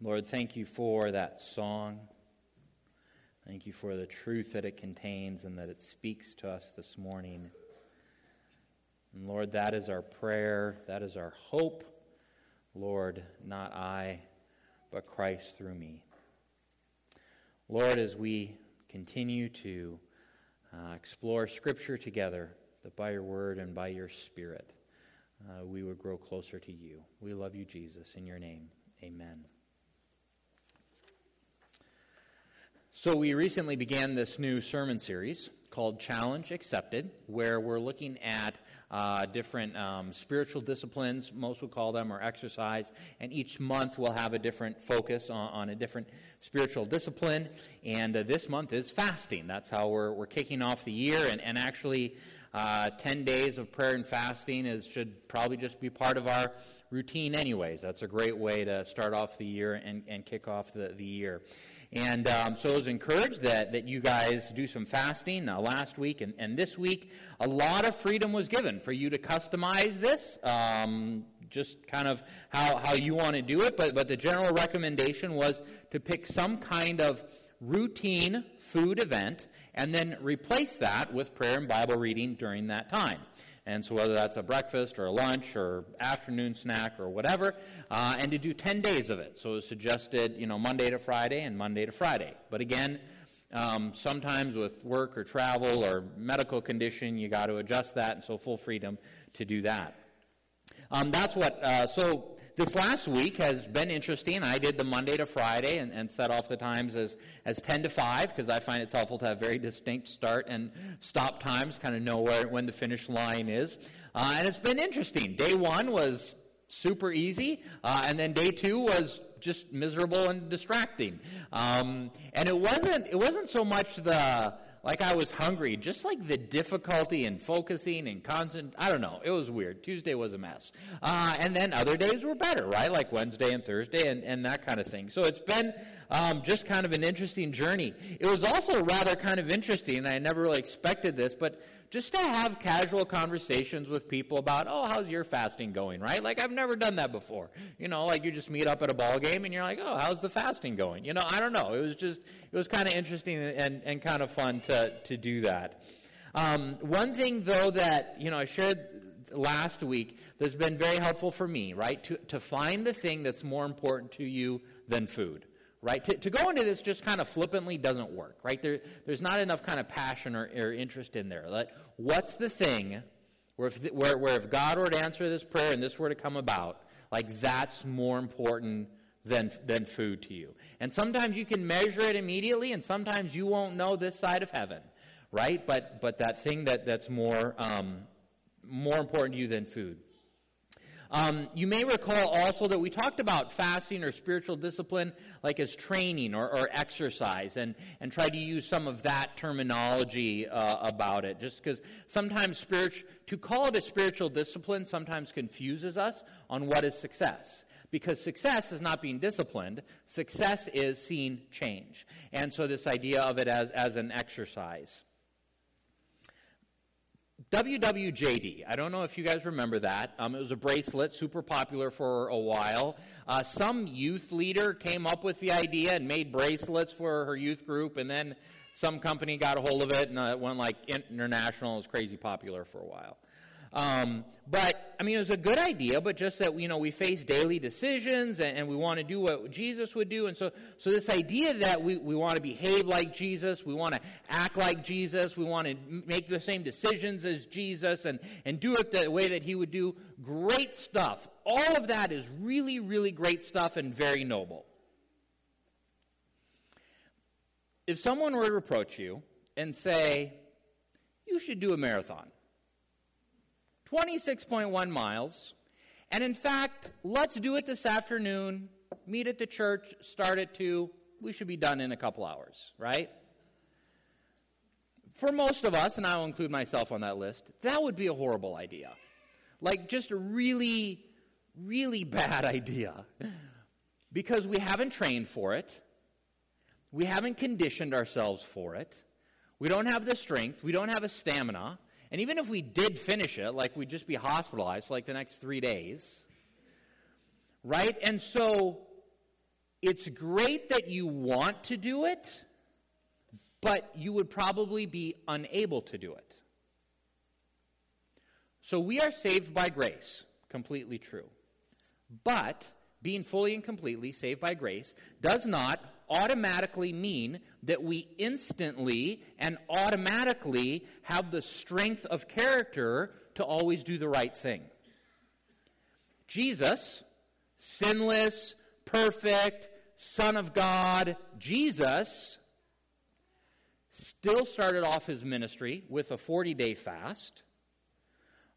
Lord, thank you for that song. Thank you for the truth that it contains and that it speaks to us this morning. And Lord, that is our prayer. That is our hope. Lord, not I, but Christ through me. Lord, as we continue to uh, explore Scripture together, that by your word and by your Spirit, uh, we would grow closer to you. We love you, Jesus. In your name, amen. So, we recently began this new sermon series called Challenge Accepted, where we're looking at uh, different um, spiritual disciplines, most would call them, or exercise, and each month we'll have a different focus on, on a different spiritual discipline. And uh, this month is fasting. That's how we're, we're kicking off the year, and, and actually, uh, 10 days of prayer and fasting is, should probably just be part of our routine, anyways. That's a great way to start off the year and, and kick off the, the year. And um, so I was encouraged that, that you guys do some fasting uh, last week and, and this week. A lot of freedom was given for you to customize this, um, just kind of how, how you want to do it. But, but the general recommendation was to pick some kind of routine food event and then replace that with prayer and Bible reading during that time. And so, whether that's a breakfast or a lunch or afternoon snack or whatever, uh, and to do 10 days of it. So, it's suggested, you know, Monday to Friday and Monday to Friday. But again, um, sometimes with work or travel or medical condition, you got to adjust that, and so full freedom to do that. Um, that's what, uh, so this last week has been interesting. I did the Monday to Friday and, and set off the times as, as 10 to 5 because I find it's helpful to have very distinct start and stop times, kind of know where when the finish line is. Uh, and it's been interesting. Day one was super easy, uh, and then day two was just miserable and distracting. Um, and it wasn't it wasn't so much the like I was hungry, just like the difficulty in focusing and constant. I don't know. It was weird. Tuesday was a mess. Uh, and then other days were better, right? Like Wednesday and Thursday and, and that kind of thing. So it's been um, just kind of an interesting journey. It was also rather kind of interesting. I never really expected this, but just to have casual conversations with people about, oh, how's your fasting going, right? Like I've never done that before. You know, like you just meet up at a ball game and you're like, oh, how's the fasting going? You know, I don't know. It was just, it was kind of interesting and, and kind of fun to, to do that. Um, one thing, though, that, you know, I shared last week that's been very helpful for me, right? To, to find the thing that's more important to you than food right? To, to, go into this just kind of flippantly doesn't work, right? There, there's not enough kind of passion or, or interest in there. Like, what's the thing where if, where, where if God were to answer this prayer and this were to come about, like that's more important than, than food to you? And sometimes you can measure it immediately, and sometimes you won't know this side of heaven, right? But, but that thing that, that's more, um, more important to you than food. Um, you may recall also that we talked about fasting or spiritual discipline like as training or, or exercise and, and tried to use some of that terminology uh, about it. Just because sometimes spirit, to call it a spiritual discipline sometimes confuses us on what is success. Because success is not being disciplined success is seeing change. And so this idea of it as, as an exercise WWJD. I don't know if you guys remember that. Um, it was a bracelet, super popular for a while. Uh, some youth leader came up with the idea and made bracelets for her youth group, and then some company got a hold of it, and uh, it went like international. It was crazy popular for a while. Um, but I mean, it was a good idea, but just that you know we face daily decisions and, and we want to do what Jesus would do, and so so this idea that we, we want to behave like Jesus, we want to act like Jesus, we want to make the same decisions as Jesus, and and do it the way that He would do. Great stuff. All of that is really really great stuff and very noble. If someone were to approach you and say, "You should do a marathon," 26.1 miles. And in fact, let's do it this afternoon meet at the church, start at 2, we should be done in a couple hours, right? For most of us, and I will include myself on that list, that would be a horrible idea. Like, just a really, really bad idea. Because we haven't trained for it, we haven't conditioned ourselves for it, we don't have the strength, we don't have a stamina, and even if we did finish it, like we'd just be hospitalized for like the next three days. Right? And so it's great that you want to do it, but you would probably be unable to do it. So we are saved by grace, completely true. But being fully and completely saved by grace does not automatically mean that we instantly and automatically have the strength of character to always do the right thing. Jesus, sinless, perfect, Son of God, Jesus, still started off his ministry with a 40 day fast.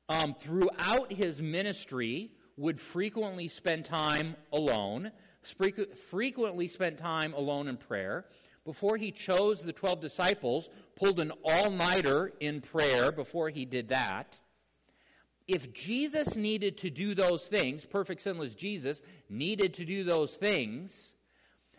Um, throughout his ministry, would frequently spend time alone, frequently spent time alone in prayer. Before he chose the 12 disciples, pulled an all nighter in prayer before he did that. If Jesus needed to do those things, perfect sinless Jesus needed to do those things,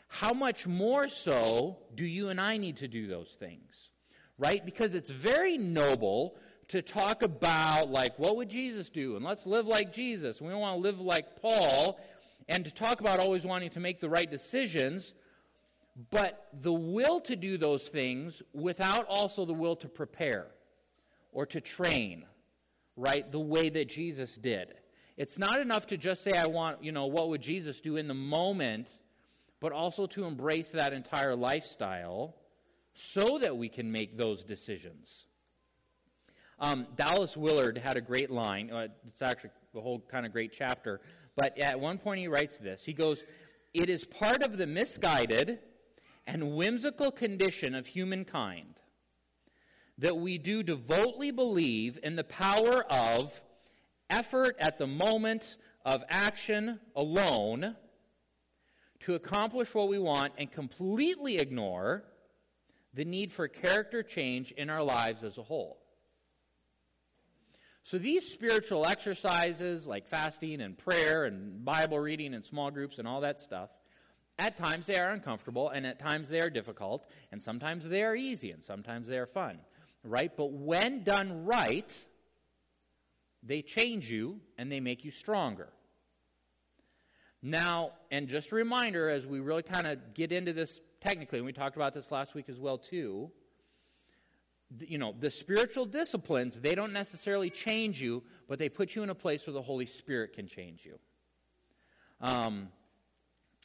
how much more so do you and I need to do those things? Right? Because it's very noble to talk about, like, what would Jesus do? And let's live like Jesus. We don't want to live like Paul and to talk about always wanting to make the right decisions, but the will to do those things without also the will to prepare or to train, right, the way that Jesus did. It's not enough to just say, I want, you know, what would Jesus do in the moment, but also to embrace that entire lifestyle so that we can make those decisions. Um, Dallas Willard had a great line. Uh, it's actually a whole kind of great chapter but at one point he writes this. He goes, It is part of the misguided and whimsical condition of humankind that we do devoutly believe in the power of effort at the moment of action alone to accomplish what we want and completely ignore the need for character change in our lives as a whole. So these spiritual exercises like fasting and prayer and Bible reading and small groups and all that stuff, at times they are uncomfortable and at times they are difficult and sometimes they are easy and sometimes they are fun, right? But when done right, they change you and they make you stronger. Now, and just a reminder as we really kind of get into this technically, and we talked about this last week as well too, you know, the spiritual disciplines, they don't necessarily change you, but they put you in a place where the Holy Spirit can change you. Um,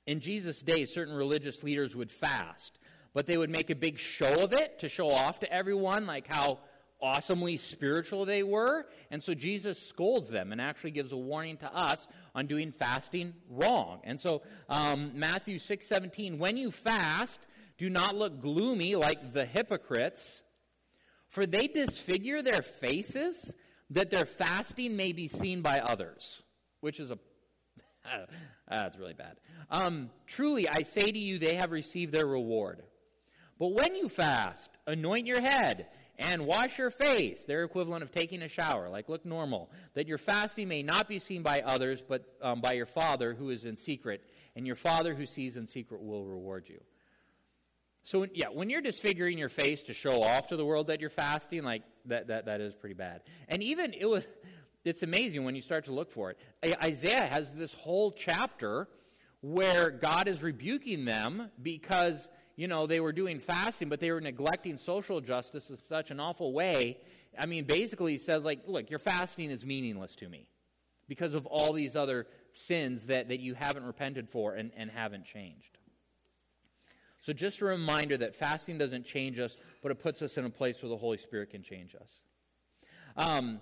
in Jesus' day, certain religious leaders would fast, but they would make a big show of it to show off to everyone, like how awesomely spiritual they were. And so Jesus scolds them and actually gives a warning to us on doing fasting wrong. And so um, Matthew 6 17, when you fast, do not look gloomy like the hypocrites for they disfigure their faces that their fasting may be seen by others, which is a that's really bad. Um, truly, I say to you, they have received their reward. But when you fast, anoint your head and wash your face, their equivalent of taking a shower, like look normal, that your fasting may not be seen by others, but um, by your Father who is in secret, and your Father who sees in secret will reward you. So, yeah, when you're disfiguring your face to show off to the world that you're fasting, like that, that, that is pretty bad. And even it was, it's amazing when you start to look for it. Isaiah has this whole chapter where God is rebuking them because, you know, they were doing fasting, but they were neglecting social justice in such an awful way. I mean, basically, he says, like, look, your fasting is meaningless to me because of all these other sins that, that you haven't repented for and, and haven't changed. So, just a reminder that fasting doesn't change us, but it puts us in a place where the Holy Spirit can change us. Um,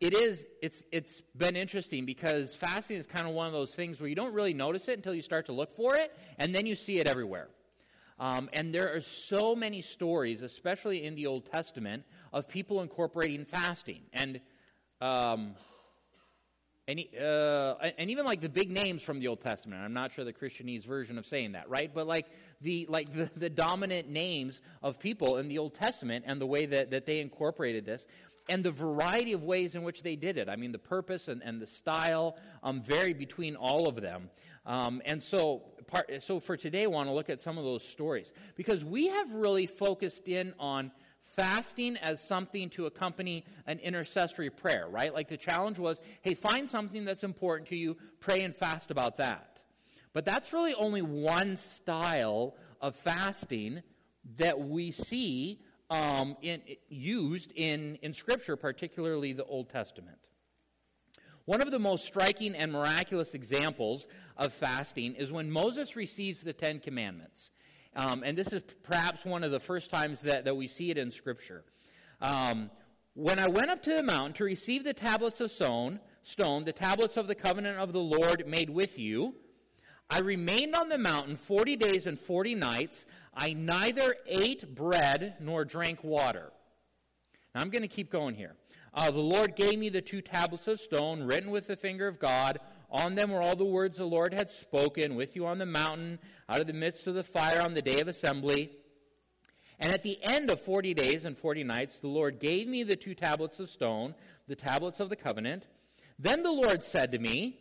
it is it's it's been interesting because fasting is kind of one of those things where you don't really notice it until you start to look for it and then you see it everywhere um, and there are so many stories especially in the old testament of people incorporating fasting and um, and, uh, and even like the big names from the Old Testament. I'm not sure the Christianese version of saying that, right? But like the like the, the dominant names of people in the Old Testament and the way that, that they incorporated this and the variety of ways in which they did it. I mean, the purpose and, and the style um, varied between all of them. Um, and so, part, so for today, I want to look at some of those stories because we have really focused in on fasting as something to accompany an intercessory prayer, right? Like the challenge was, hey, find something that's important to you, pray and fast about that. But that's really only one style of fasting that we see um, in, used in, in Scripture, particularly the Old Testament. One of the most striking and miraculous examples of fasting is when Moses receives the Ten Commandments. Um, and this is perhaps one of the first times that, that we see it in Scripture. Um, when I went up to the mountain to receive the tablets of stone, stone, the tablets of the covenant of the Lord made with you, I remained on the mountain 40 days and 40 nights. I neither ate bread nor drank water. Now I'm going to keep going here. Uh, the Lord gave me the two tablets of stone written with the finger of God on them were all the words the Lord had spoken with you on the mountain, out of the midst of the fire on the day of assembly. And at the end of 40 days and 40 nights, the Lord gave me the two tablets of stone, the tablets of the covenant. Then the Lord said to me,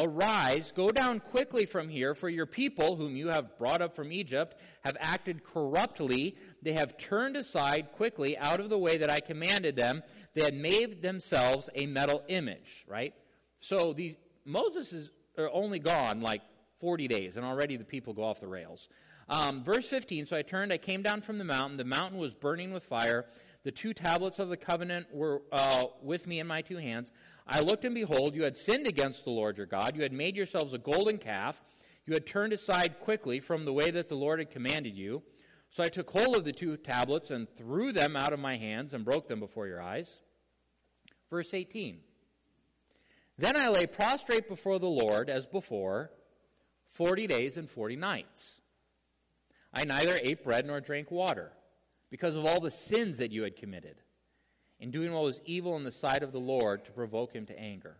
Arise, go down quickly from here, for your people, whom you have brought up from Egypt, have acted corruptly. They have turned aside quickly out of the way that I commanded them. They had made themselves a metal image, right? So these, Moses is only gone like 40 days, and already the people go off the rails. Um, verse 15 So I turned, I came down from the mountain. The mountain was burning with fire. The two tablets of the covenant were uh, with me in my two hands. I looked, and behold, you had sinned against the Lord your God. You had made yourselves a golden calf. You had turned aside quickly from the way that the Lord had commanded you. So I took hold of the two tablets and threw them out of my hands and broke them before your eyes. Verse 18 then I lay prostrate before the Lord as before, forty days and forty nights. I neither ate bread nor drank water, because of all the sins that you had committed, in doing what was evil in the sight of the Lord to provoke him to anger.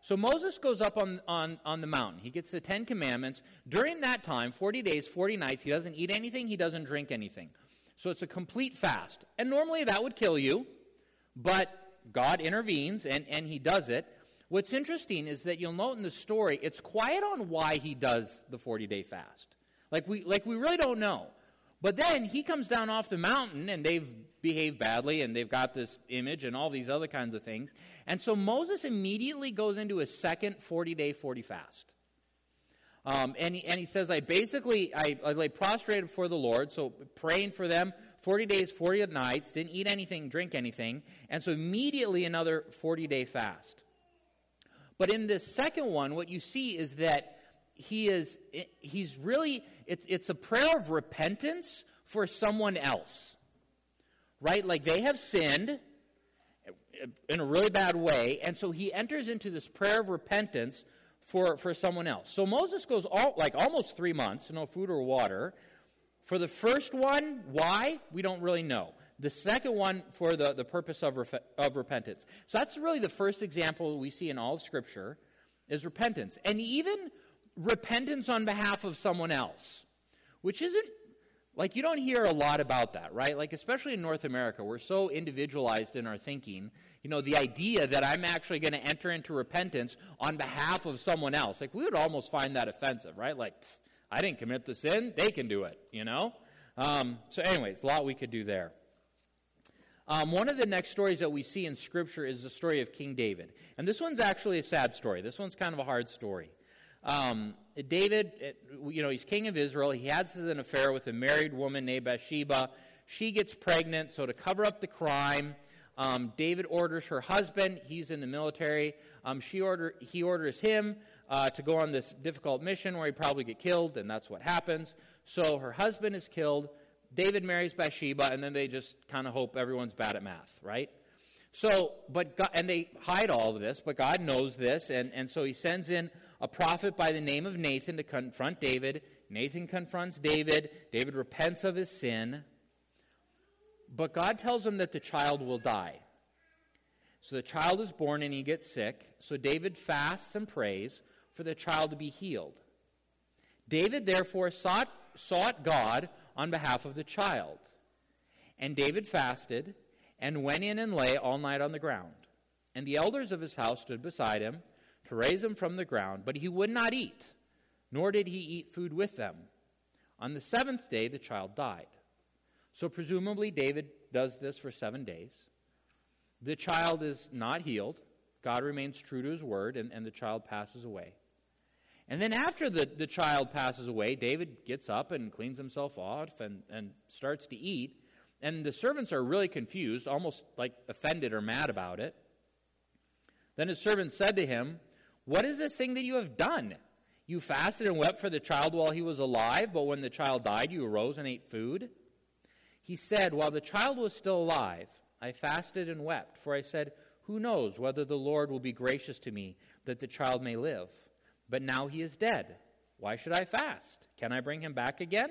So Moses goes up on, on, on the mountain. He gets the Ten Commandments. During that time, 40 days, 40 nights, he doesn't eat anything, he doesn't drink anything. So it's a complete fast. And normally that would kill you, but God intervenes and, and he does it. What's interesting is that you'll note in the story, it's quiet on why he does the 40 day fast. Like we, like we really don't know. But then he comes down off the mountain and they've behaved badly and they've got this image and all these other kinds of things. And so Moses immediately goes into a second 40 day, 40 fast. Um, and, he, and he says, I basically, I, I lay prostrated before the Lord, so praying for them 40 days, 40 nights, didn't eat anything, drink anything, and so immediately another 40 day fast. But in this second one, what you see is that he is, he's really, it's, it's a prayer of repentance for someone else. Right? Like they have sinned in a really bad way, and so he enters into this prayer of repentance for, for someone else. So Moses goes all, like almost three months, no food or water, for the first one, why? We don't really know. The second one, for the, the purpose of, ref- of repentance. So that's really the first example we see in all of Scripture is repentance. And even repentance on behalf of someone else, which isn't like you don't hear a lot about that, right? Like, especially in North America, we're so individualized in our thinking. You know, the idea that I'm actually going to enter into repentance on behalf of someone else, like, we would almost find that offensive, right? Like, pfft, I didn't commit the sin. They can do it, you know? Um, so, anyways, a lot we could do there. Um, one of the next stories that we see in Scripture is the story of King David. And this one's actually a sad story. This one's kind of a hard story. Um, David, you know, he's king of Israel. He has an affair with a married woman named Bathsheba. She gets pregnant, so to cover up the crime, um, David orders her husband. He's in the military. Um, she order, he orders him uh, to go on this difficult mission where he'd probably get killed, and that's what happens. So her husband is killed. David marries Bathsheba, and then they just kind of hope everyone's bad at math, right? So, but God, and they hide all of this, but God knows this, and, and so he sends in a prophet by the name of Nathan to confront David. Nathan confronts David. David repents of his sin, but God tells him that the child will die. So the child is born and he gets sick. So David fasts and prays for the child to be healed. David therefore sought, sought God on behalf of the child. And David fasted and went in and lay all night on the ground. And the elders of his house stood beside him to raise him from the ground, but he would not eat, nor did he eat food with them. On the seventh day, the child died. So presumably, David does this for seven days. The child is not healed. God remains true to his word, and, and the child passes away. And then after the, the child passes away, David gets up and cleans himself off and, and starts to eat. And the servants are really confused, almost like offended or mad about it. Then his servant said to him, What is this thing that you have done? You fasted and wept for the child while he was alive, but when the child died, you arose and ate food? He said, While the child was still alive, I fasted and wept, for I said, Who knows whether the Lord will be gracious to me that the child may live? But now he is dead. Why should I fast? Can I bring him back again?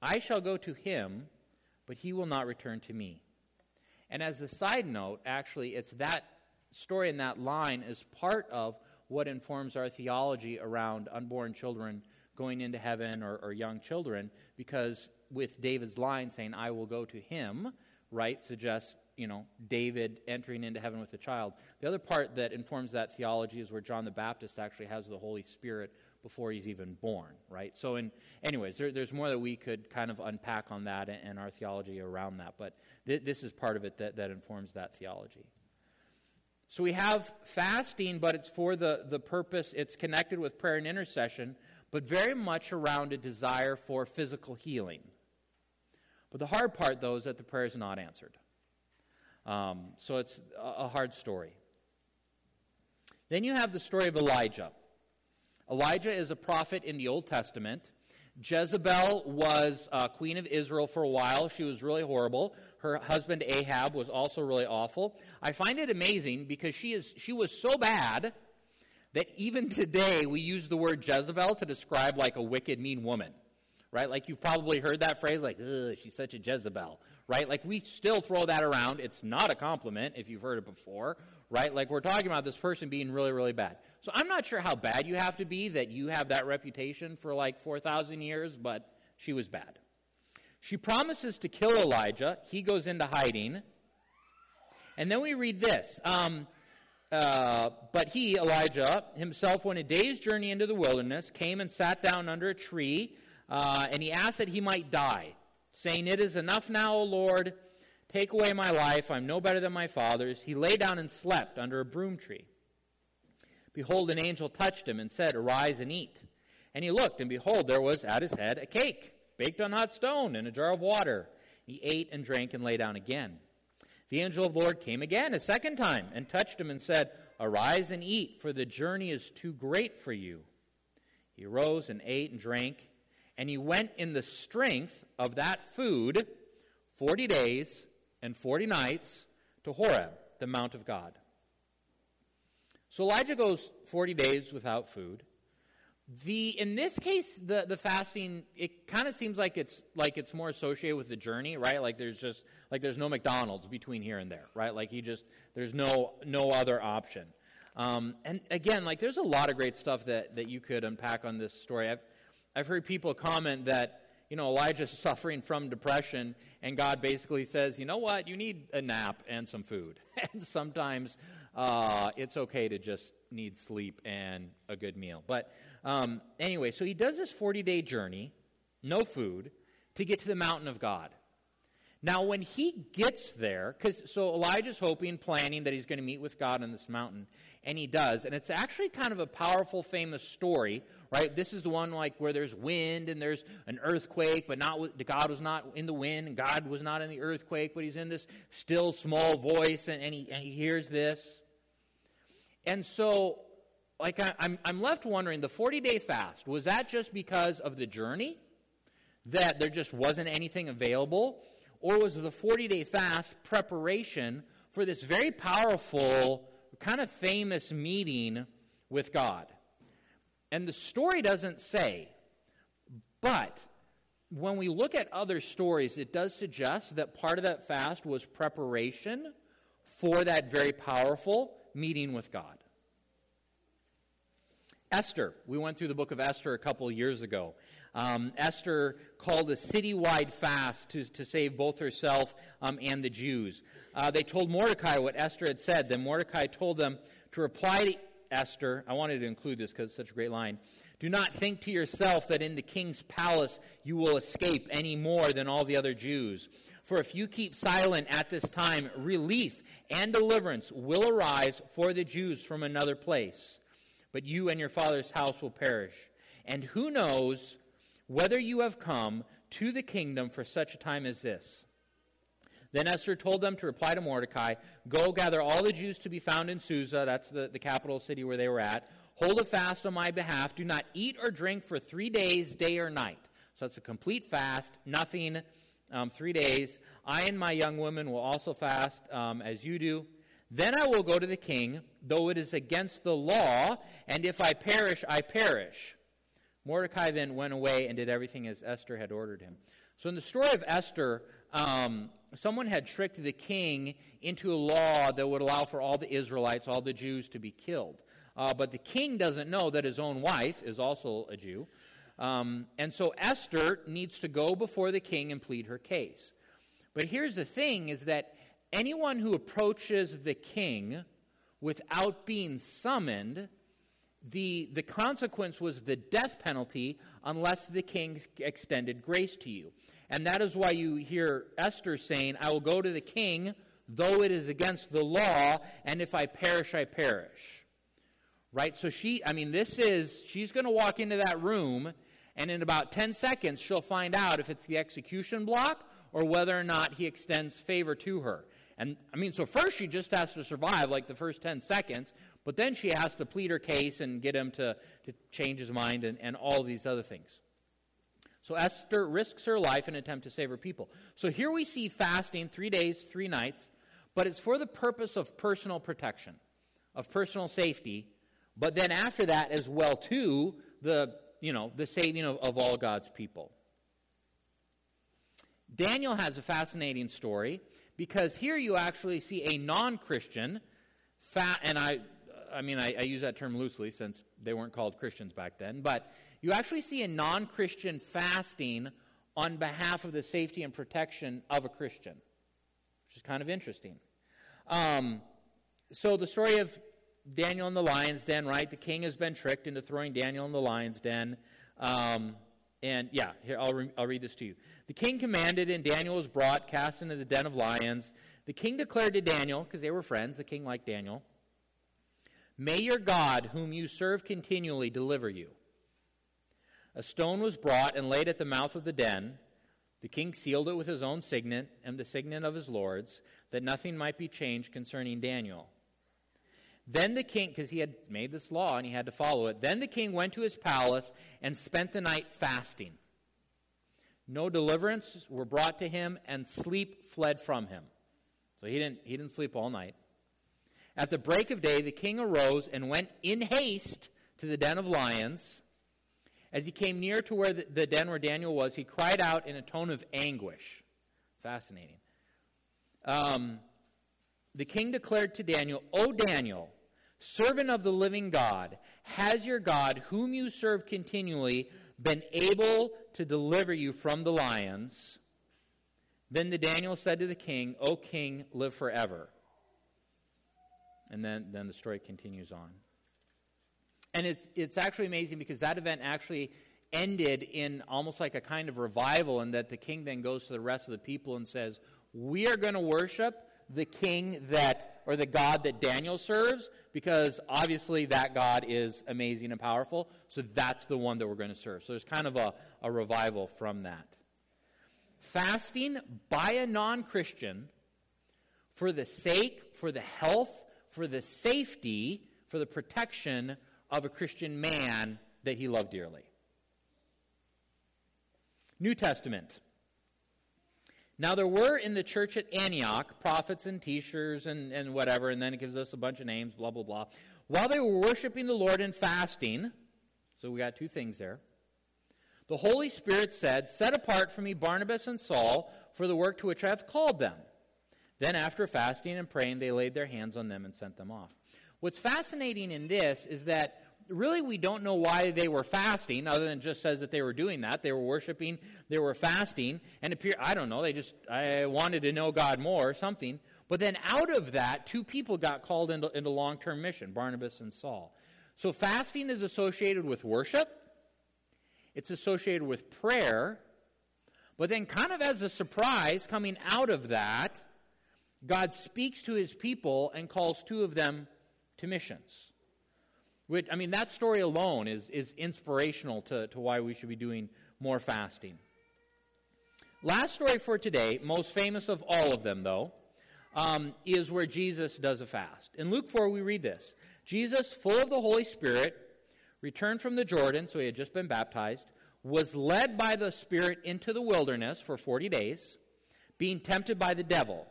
I shall go to him but he will not return to me. And as a side note, actually, it's that story and that line is part of what informs our theology around unborn children going into heaven or, or young children, because with David's line saying, I will go to him, right, suggests you know, David entering into heaven with a child. The other part that informs that theology is where John the Baptist actually has the Holy Spirit before he's even born, right? So, in, anyways, there, there's more that we could kind of unpack on that and, and our theology around that, but th- this is part of it that, that informs that theology. So, we have fasting, but it's for the, the purpose, it's connected with prayer and intercession, but very much around a desire for physical healing. But the hard part, though, is that the prayer is not answered. Um, so, it's a, hard story. Then you have the story of Elijah. Elijah is a prophet in the Old Testament. Jezebel was uh, queen of Israel for a while. She was really horrible. Her husband Ahab was also really awful. I find it amazing because she is she was so bad that even today we use the word Jezebel to describe like a wicked, mean woman. Right? Like you've probably heard that phrase, like, she's such a Jezebel. Right? Like we still throw that around. It's not a compliment if you've heard it before. Right? Like we're talking about this person being really, really bad. So I'm not sure how bad you have to be that you have that reputation for like 4,000 years, but she was bad. She promises to kill Elijah. He goes into hiding. And then we read this. Um, uh, but he, Elijah, himself went a day's journey into the wilderness, came and sat down under a tree, uh, and he asked that he might die, saying, It is enough now, O Lord. Take away my life. I'm no better than my father's. He lay down and slept under a broom tree. Behold, an angel touched him and said, Arise and eat. And he looked, and behold, there was at his head a cake, baked on hot stone, and a jar of water. He ate and drank and lay down again. The angel of the Lord came again a second time and touched him and said, Arise and eat, for the journey is too great for you. He arose and ate and drank, and he went in the strength of that food forty days and forty nights to Horeb, the Mount of God. So Elijah goes 40 days without food. The in this case, the, the fasting it kind of seems like it's like it's more associated with the journey, right? Like there's just like there's no McDonald's between here and there, right? Like he just there's no no other option. Um, and again, like there's a lot of great stuff that that you could unpack on this story. I've I've heard people comment that you know Elijah's suffering from depression, and God basically says, you know what, you need a nap and some food. and sometimes uh, it's okay to just need sleep and a good meal. But um, anyway, so he does this 40 day journey, no food, to get to the mountain of God. Now, when he gets there, because so Elijah's hoping, planning that he's going to meet with God on this mountain, and he does, and it's actually kind of a powerful, famous story, right? This is the one like where there's wind and there's an earthquake, but not God was not in the wind, and God was not in the earthquake, but he's in this still small voice, and, and he, and he hears this. And so, like, I, I'm, I'm left wondering the 40 day fast, was that just because of the journey? That there just wasn't anything available? Or was the 40 day fast preparation for this very powerful, kind of famous meeting with God? And the story doesn't say, but when we look at other stories, it does suggest that part of that fast was preparation for that very powerful meeting with God. Esther, we went through the book of Esther a couple years ago. Um, Esther called a citywide fast to, to save both herself um, and the Jews. Uh, they told Mordecai what Esther had said. Then Mordecai told them to reply to Esther. I wanted to include this because it's such a great line. Do not think to yourself that in the king's palace you will escape any more than all the other Jews. For if you keep silent at this time, relief and deliverance will arise for the Jews from another place. But you and your father's house will perish. And who knows whether you have come to the kingdom for such a time as this? Then Esther told them to reply to Mordecai Go gather all the Jews to be found in Susa, that's the, the capital city where they were at. Hold a fast on my behalf. Do not eat or drink for three days, day or night. So it's a complete fast, nothing, um, three days. I and my young women will also fast um, as you do. Then I will go to the king, though it is against the law, and if I perish, I perish. Mordecai then went away and did everything as Esther had ordered him. So, in the story of Esther, um, someone had tricked the king into a law that would allow for all the Israelites, all the Jews, to be killed. Uh, but the king doesn't know that his own wife is also a Jew. Um, and so Esther needs to go before the king and plead her case. But here's the thing is that anyone who approaches the king without being summoned, the, the consequence was the death penalty unless the king extended grace to you. And that is why you hear Esther saying, I will go to the king, though it is against the law, and if I perish, I perish. Right? So she, I mean, this is, she's going to walk into that room, and in about 10 seconds, she'll find out if it's the execution block or whether or not he extends favor to her. And I mean, so first she just has to survive like the first 10 seconds, but then she has to plead her case and get him to, to change his mind and, and all these other things. So Esther risks her life in an attempt to save her people. So here we see fasting three days, three nights, but it's for the purpose of personal protection, of personal safety, but then after that as well too, the you know, the saving of, of all God's people. Daniel has a fascinating story because here you actually see a non-Christian, fa- and I, I mean, I, I, use that term loosely since they weren't called Christians back then, but you actually see a non-Christian fasting on behalf of the safety and protection of a Christian, which is kind of interesting. Um, so the story of Daniel in the lion's den, right? The king has been tricked into throwing Daniel in the lion's den. Um, and yeah, here, I'll, re- I'll read this to you. The king commanded, and Daniel was brought, cast into the den of lions. The king declared to Daniel, because they were friends, the king liked Daniel, May your God, whom you serve continually, deliver you. A stone was brought and laid at the mouth of the den. The king sealed it with his own signet and the signet of his lords, that nothing might be changed concerning Daniel. Then the king, because he had made this law and he had to follow it, then the king went to his palace and spent the night fasting. No deliverance were brought to him, and sleep fled from him. So he didn't, he didn't sleep all night. At the break of day, the king arose and went in haste to the den of lions. As he came near to where the, the den where Daniel was, he cried out in a tone of anguish. Fascinating. Um, the king declared to Daniel, O Daniel, servant of the living God, has your God, whom you serve continually, been able to deliver you from the lions? Then the Daniel said to the king, O king, live forever. And then, then the story continues on. And it's, it's actually amazing because that event actually ended in almost like a kind of revival, and that the king then goes to the rest of the people and says, We are going to worship the king that, or the God that Daniel serves, because obviously that God is amazing and powerful. So that's the one that we're going to serve. So there's kind of a, a revival from that. Fasting by a non Christian for the sake, for the health, for the safety, for the protection of a Christian man that he loved dearly. New Testament. Now, there were in the church at Antioch prophets and teachers and, and whatever, and then it gives us a bunch of names, blah, blah, blah. While they were worshiping the Lord and fasting, so we got two things there, the Holy Spirit said, Set apart for me Barnabas and Saul for the work to which I have called them. Then, after fasting and praying, they laid their hands on them and sent them off. What's fascinating in this is that really we don't know why they were fasting, other than just says that they were doing that. They were worshiping, they were fasting, and appear I don't know, they just I wanted to know God more or something. But then out of that, two people got called into, into long term mission, Barnabas and Saul. So fasting is associated with worship, it's associated with prayer, but then, kind of as a surprise, coming out of that, God speaks to his people and calls two of them to missions. Which, I mean, that story alone is, is inspirational to, to why we should be doing more fasting. Last story for today, most famous of all of them, though, um, is where Jesus does a fast. In Luke 4, we read this Jesus, full of the Holy Spirit, returned from the Jordan, so he had just been baptized, was led by the Spirit into the wilderness for 40 days, being tempted by the devil.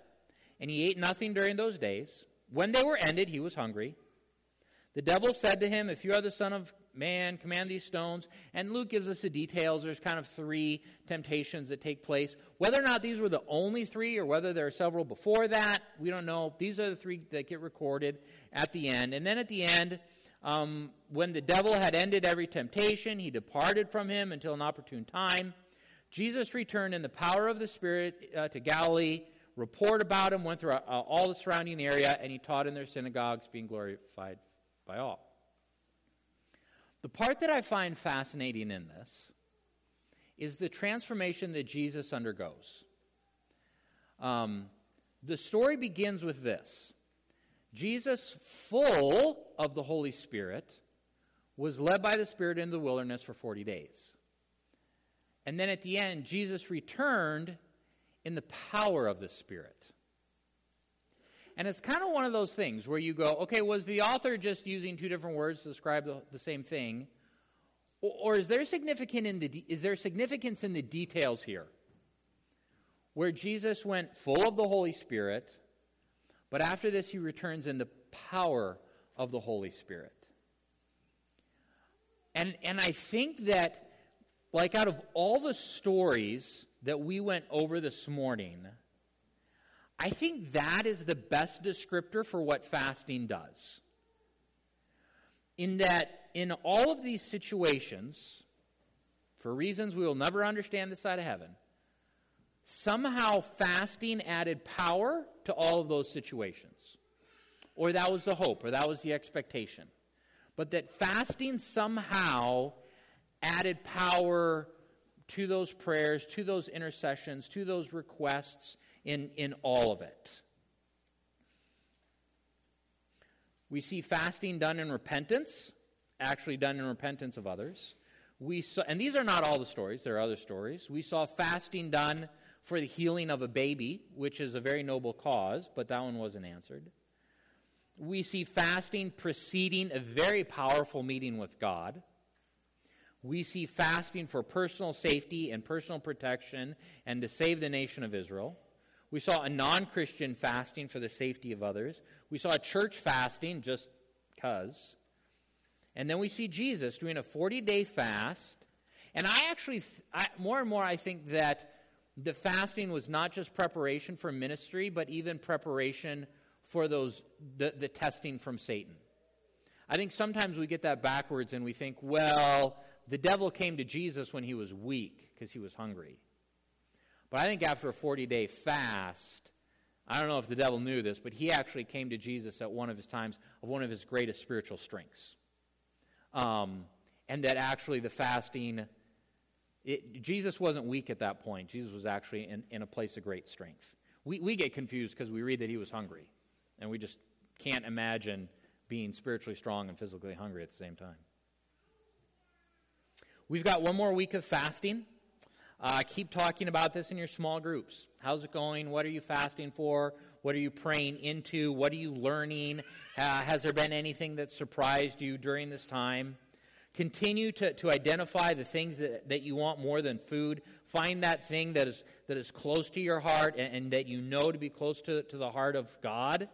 And he ate nothing during those days. When they were ended, he was hungry. The devil said to him, If you are the Son of Man, command these stones. And Luke gives us the details. There's kind of three temptations that take place. Whether or not these were the only three or whether there are several before that, we don't know. These are the three that get recorded at the end. And then at the end, um, when the devil had ended every temptation, he departed from him until an opportune time. Jesus returned in the power of the Spirit uh, to Galilee. Report about him went through uh, all the surrounding area, and he taught in their synagogues, being glorified by all. The part that I find fascinating in this is the transformation that Jesus undergoes. Um, the story begins with this Jesus, full of the Holy Spirit, was led by the Spirit into the wilderness for 40 days. And then at the end, Jesus returned in the power of the Spirit. And it's kind of one of those things where you go, okay, was the author just using two different words to describe the, the same thing? Or, or, is, there significant in the, is there significance in the details here? Where Jesus went full of the Holy Spirit, but after this he returns in the power of the Holy Spirit. And, and I think that, like, out of all the stories that we went over this morning, I think that is the best descriptor for what fasting does. In that, in all of these situations, for reasons we will never understand this side of heaven, somehow fasting added power to all of those situations. Or that was the hope, or that was the expectation. But that fasting somehow added power to those prayers, to those intercessions, to those requests, in, in all of it. We see fasting done in repentance, actually done in repentance of others. We saw, and these are not all the stories, there are other stories. We saw fasting done for the healing of a baby, which is a very noble cause, but that one wasn't answered. We see fasting preceding a very powerful meeting with God. We see fasting for personal safety and personal protection and to save the nation of Israel. We saw a non Christian fasting for the safety of others. We saw a church fasting just because. And then we see Jesus doing a 40 day fast. And I actually, I, more and more, I think that the fasting was not just preparation for ministry, but even preparation for those the, the testing from Satan. I think sometimes we get that backwards and we think, well, the devil came to Jesus when he was weak because he was hungry. But I think after a 40 day fast, I don't know if the devil knew this, but he actually came to Jesus at one of his times of one of his greatest spiritual strengths. Um, and that actually the fasting, it, Jesus wasn't weak at that point. Jesus was actually in, in a place of great strength. We, we get confused because we read that he was hungry, and we just can't imagine being spiritually strong and physically hungry at the same time. We've got one more week of fasting. Uh, keep talking about this in your small groups. How's it going? What are you fasting for? What are you praying into? What are you learning? Uh, has there been anything that surprised you during this time? Continue to, to identify the things that, that you want more than food. Find that thing that is, that is close to your heart and, and that you know to be close to, to the heart of God.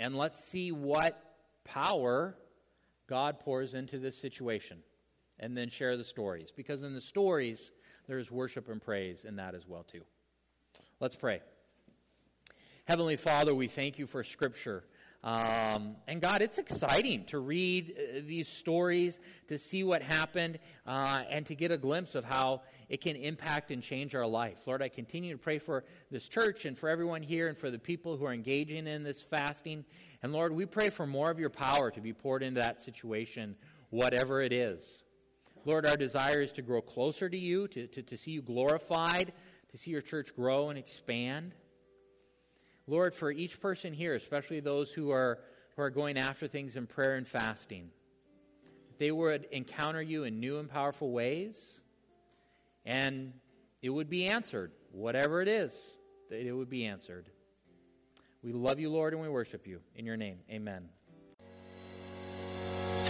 And let's see what power God pours into this situation. And then share the stories. Because in the stories, there's worship and praise in that as well too. Let's pray. Heavenly Father, we thank you for Scripture. Um, and God, it's exciting to read uh, these stories, to see what happened, uh, and to get a glimpse of how it can impact and change our life. Lord, I continue to pray for this church and for everyone here and for the people who are engaging in this fasting. And Lord, we pray for more of your power to be poured into that situation, whatever it is. Lord, our desire is to grow closer to you, to, to, to see you glorified, to see your church grow and expand. Lord, for each person here, especially those who are, who are going after things in prayer and fasting, they would encounter you in new and powerful ways, and it would be answered. Whatever it is, that it would be answered. We love you, Lord, and we worship you. In your name, amen.